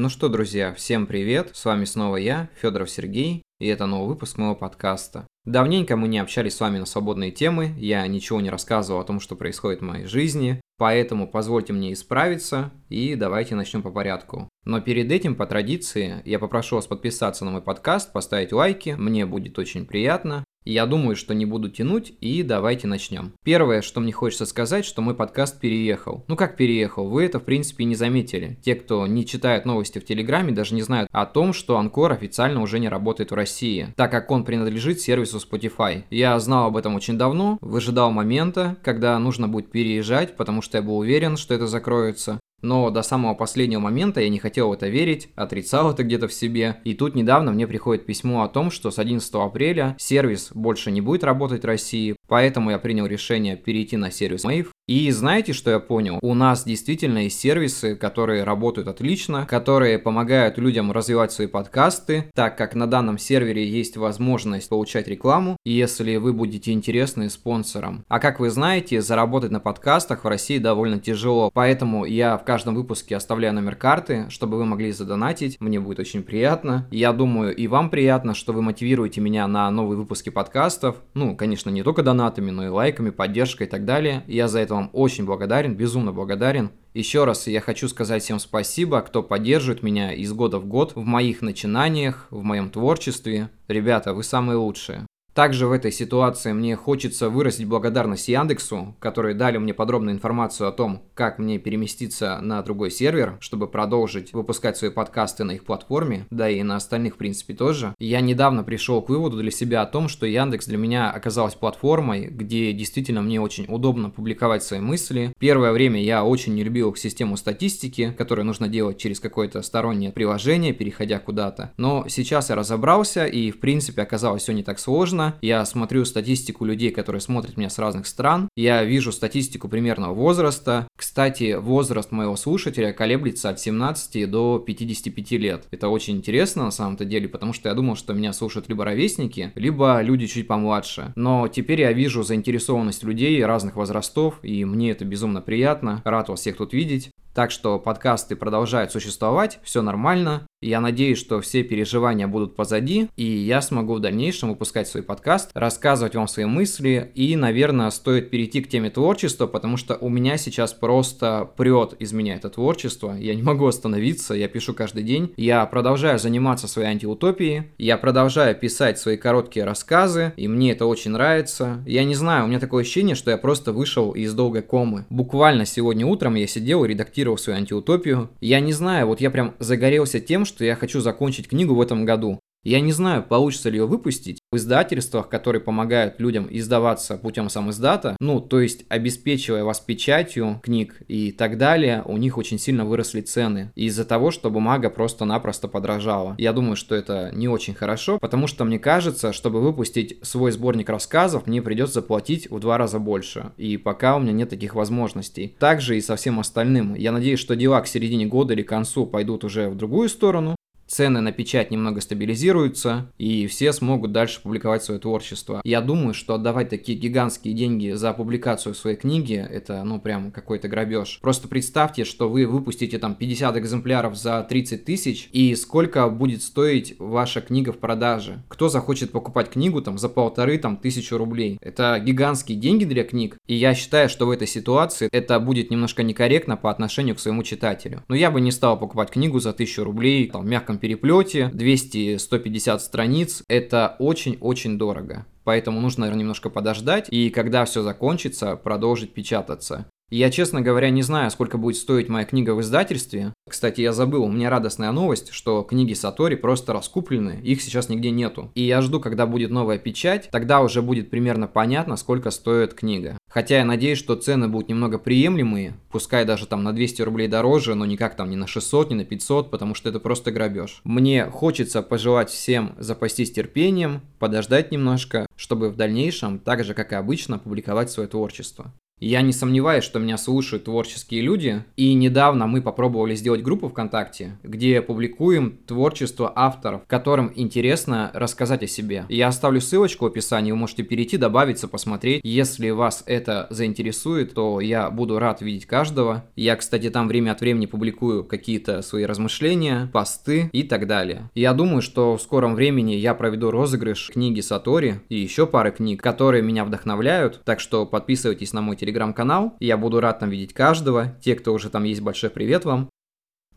Ну что, друзья, всем привет! С вами снова я, Федоров Сергей, и это новый выпуск моего подкаста. Давненько мы не общались с вами на свободные темы, я ничего не рассказывал о том, что происходит в моей жизни, поэтому позвольте мне исправиться и давайте начнем по порядку. Но перед этим, по традиции, я попрошу вас подписаться на мой подкаст, поставить лайки, мне будет очень приятно. Я думаю, что не буду тянуть, и давайте начнем. Первое, что мне хочется сказать, что мой подкаст переехал. Ну как переехал? Вы это, в принципе, не заметили. Те, кто не читает новости в Телеграме, даже не знают о том, что Анкор официально уже не работает в России, так как он принадлежит сервису Spotify. Я знал об этом очень давно, выжидал момента, когда нужно будет переезжать, потому что я был уверен, что это закроется. Но до самого последнего момента я не хотел в это верить, отрицал это где-то в себе. И тут недавно мне приходит письмо о том, что с 11 апреля сервис больше не будет работать в России, поэтому я принял решение перейти на сервис Mave. И знаете, что я понял? У нас действительно есть сервисы, которые работают отлично, которые помогают людям развивать свои подкасты, так как на данном сервере есть возможность получать рекламу, если вы будете интересны спонсорам. А как вы знаете, заработать на подкастах в России довольно тяжело, поэтому я в каждом выпуске оставляю номер карты, чтобы вы могли задонатить, мне будет очень приятно. Я думаю, и вам приятно, что вы мотивируете меня на новые выпуски подкастов, ну, конечно, не только донатами, но и лайками, поддержкой и так далее. Я за это вам очень благодарен, безумно благодарен. Еще раз я хочу сказать всем спасибо, кто поддерживает меня из года в год в моих начинаниях, в моем творчестве. Ребята, вы самые лучшие. Также в этой ситуации мне хочется выразить благодарность Яндексу, которые дали мне подробную информацию о том, как мне переместиться на другой сервер, чтобы продолжить выпускать свои подкасты на их платформе, да и на остальных, в принципе, тоже. Я недавно пришел к выводу для себя о том, что Яндекс для меня оказалась платформой, где действительно мне очень удобно публиковать свои мысли. Первое время я очень не любил систему статистики, которую нужно делать через какое-то стороннее приложение, переходя куда-то. Но сейчас я разобрался и, в принципе, оказалось все не так сложно я смотрю статистику людей, которые смотрят меня с разных стран, я вижу статистику примерного возраста. Кстати, возраст моего слушателя колеблется от 17 до 55 лет. Это очень интересно на самом-то деле, потому что я думал, что меня слушают либо ровесники, либо люди чуть помладше. Но теперь я вижу заинтересованность людей разных возрастов, и мне это безумно приятно. Рад вас всех тут видеть. Так что подкасты продолжают существовать, все нормально. Я надеюсь, что все переживания будут позади, и я смогу в дальнейшем выпускать свой подкаст, рассказывать вам свои мысли, и, наверное, стоит перейти к теме творчества, потому что у меня сейчас просто прет из меня это творчество, я не могу остановиться, я пишу каждый день, я продолжаю заниматься своей антиутопией, я продолжаю писать свои короткие рассказы, и мне это очень нравится. Я не знаю, у меня такое ощущение, что я просто вышел из долгой комы. Буквально сегодня утром я сидел и редактировал свою антиутопию. Я не знаю, вот я прям загорелся тем, что я хочу закончить книгу в этом году. Я не знаю, получится ли ее выпустить в издательствах, которые помогают людям издаваться путем сам издата, ну, то есть обеспечивая вас печатью книг и так далее, у них очень сильно выросли цены из-за того, что бумага просто-напросто подорожала. Я думаю, что это не очень хорошо, потому что мне кажется, чтобы выпустить свой сборник рассказов, мне придется заплатить в два раза больше, и пока у меня нет таких возможностей. Также и со всем остальным. Я надеюсь, что дела к середине года или концу пойдут уже в другую сторону, цены на печать немного стабилизируются, и все смогут дальше публиковать свое творчество. Я думаю, что отдавать такие гигантские деньги за публикацию своей книги, это, ну, прям какой-то грабеж. Просто представьте, что вы выпустите там 50 экземпляров за 30 тысяч, и сколько будет стоить ваша книга в продаже. Кто захочет покупать книгу там за полторы там тысячу рублей? Это гигантские деньги для книг, и я считаю, что в этой ситуации это будет немножко некорректно по отношению к своему читателю. Но я бы не стал покупать книгу за тысячу рублей, там, в мягком переплете, 200-150 страниц, это очень-очень дорого. Поэтому нужно, наверное, немножко подождать, и когда все закончится, продолжить печататься. Я, честно говоря, не знаю, сколько будет стоить моя книга в издательстве. Кстати, я забыл, у меня радостная новость, что книги Сатори просто раскуплены, их сейчас нигде нету. И я жду, когда будет новая печать, тогда уже будет примерно понятно, сколько стоит книга. Хотя я надеюсь, что цены будут немного приемлемые, пускай даже там на 200 рублей дороже, но никак там не на 600, не на 500, потому что это просто грабеж. Мне хочется пожелать всем запастись терпением, подождать немножко, чтобы в дальнейшем, так же как и обычно, публиковать свое творчество. Я не сомневаюсь, что меня слушают творческие люди, и недавно мы попробовали сделать группу ВКонтакте, где публикуем творчество авторов, которым интересно рассказать о себе. Я оставлю ссылочку в описании, вы можете перейти, добавиться, посмотреть. Если вас это заинтересует, то я буду рад видеть каждого. Я, кстати, там время от времени публикую какие-то свои размышления, посты и так далее. Я думаю, что в скором времени я проведу розыгрыш книги Сатори и еще пары книг, которые меня вдохновляют, так что подписывайтесь на мой телеграм телеграм-канал. Я буду рад там видеть каждого. Те, кто уже там есть, большой привет вам.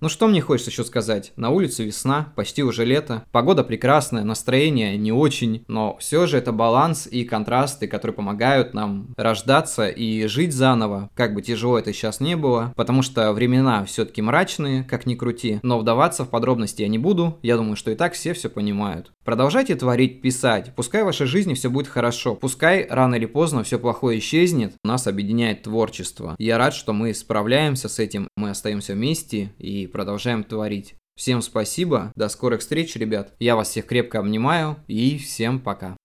Ну что мне хочется еще сказать? На улице весна, почти уже лето. Погода прекрасная, настроение не очень, но все же это баланс и контрасты, которые помогают нам рождаться и жить заново, как бы тяжело это сейчас не было, потому что времена все-таки мрачные, как ни крути, но вдаваться в подробности я не буду, я думаю, что и так все все понимают. Продолжайте творить, писать, пускай в вашей жизни все будет хорошо, пускай рано или поздно все плохое исчезнет, нас объединяет творчество. Я рад, что мы справляемся с этим, мы остаемся вместе и продолжаем творить. Всем спасибо, до скорых встреч, ребят. Я вас всех крепко обнимаю и всем пока.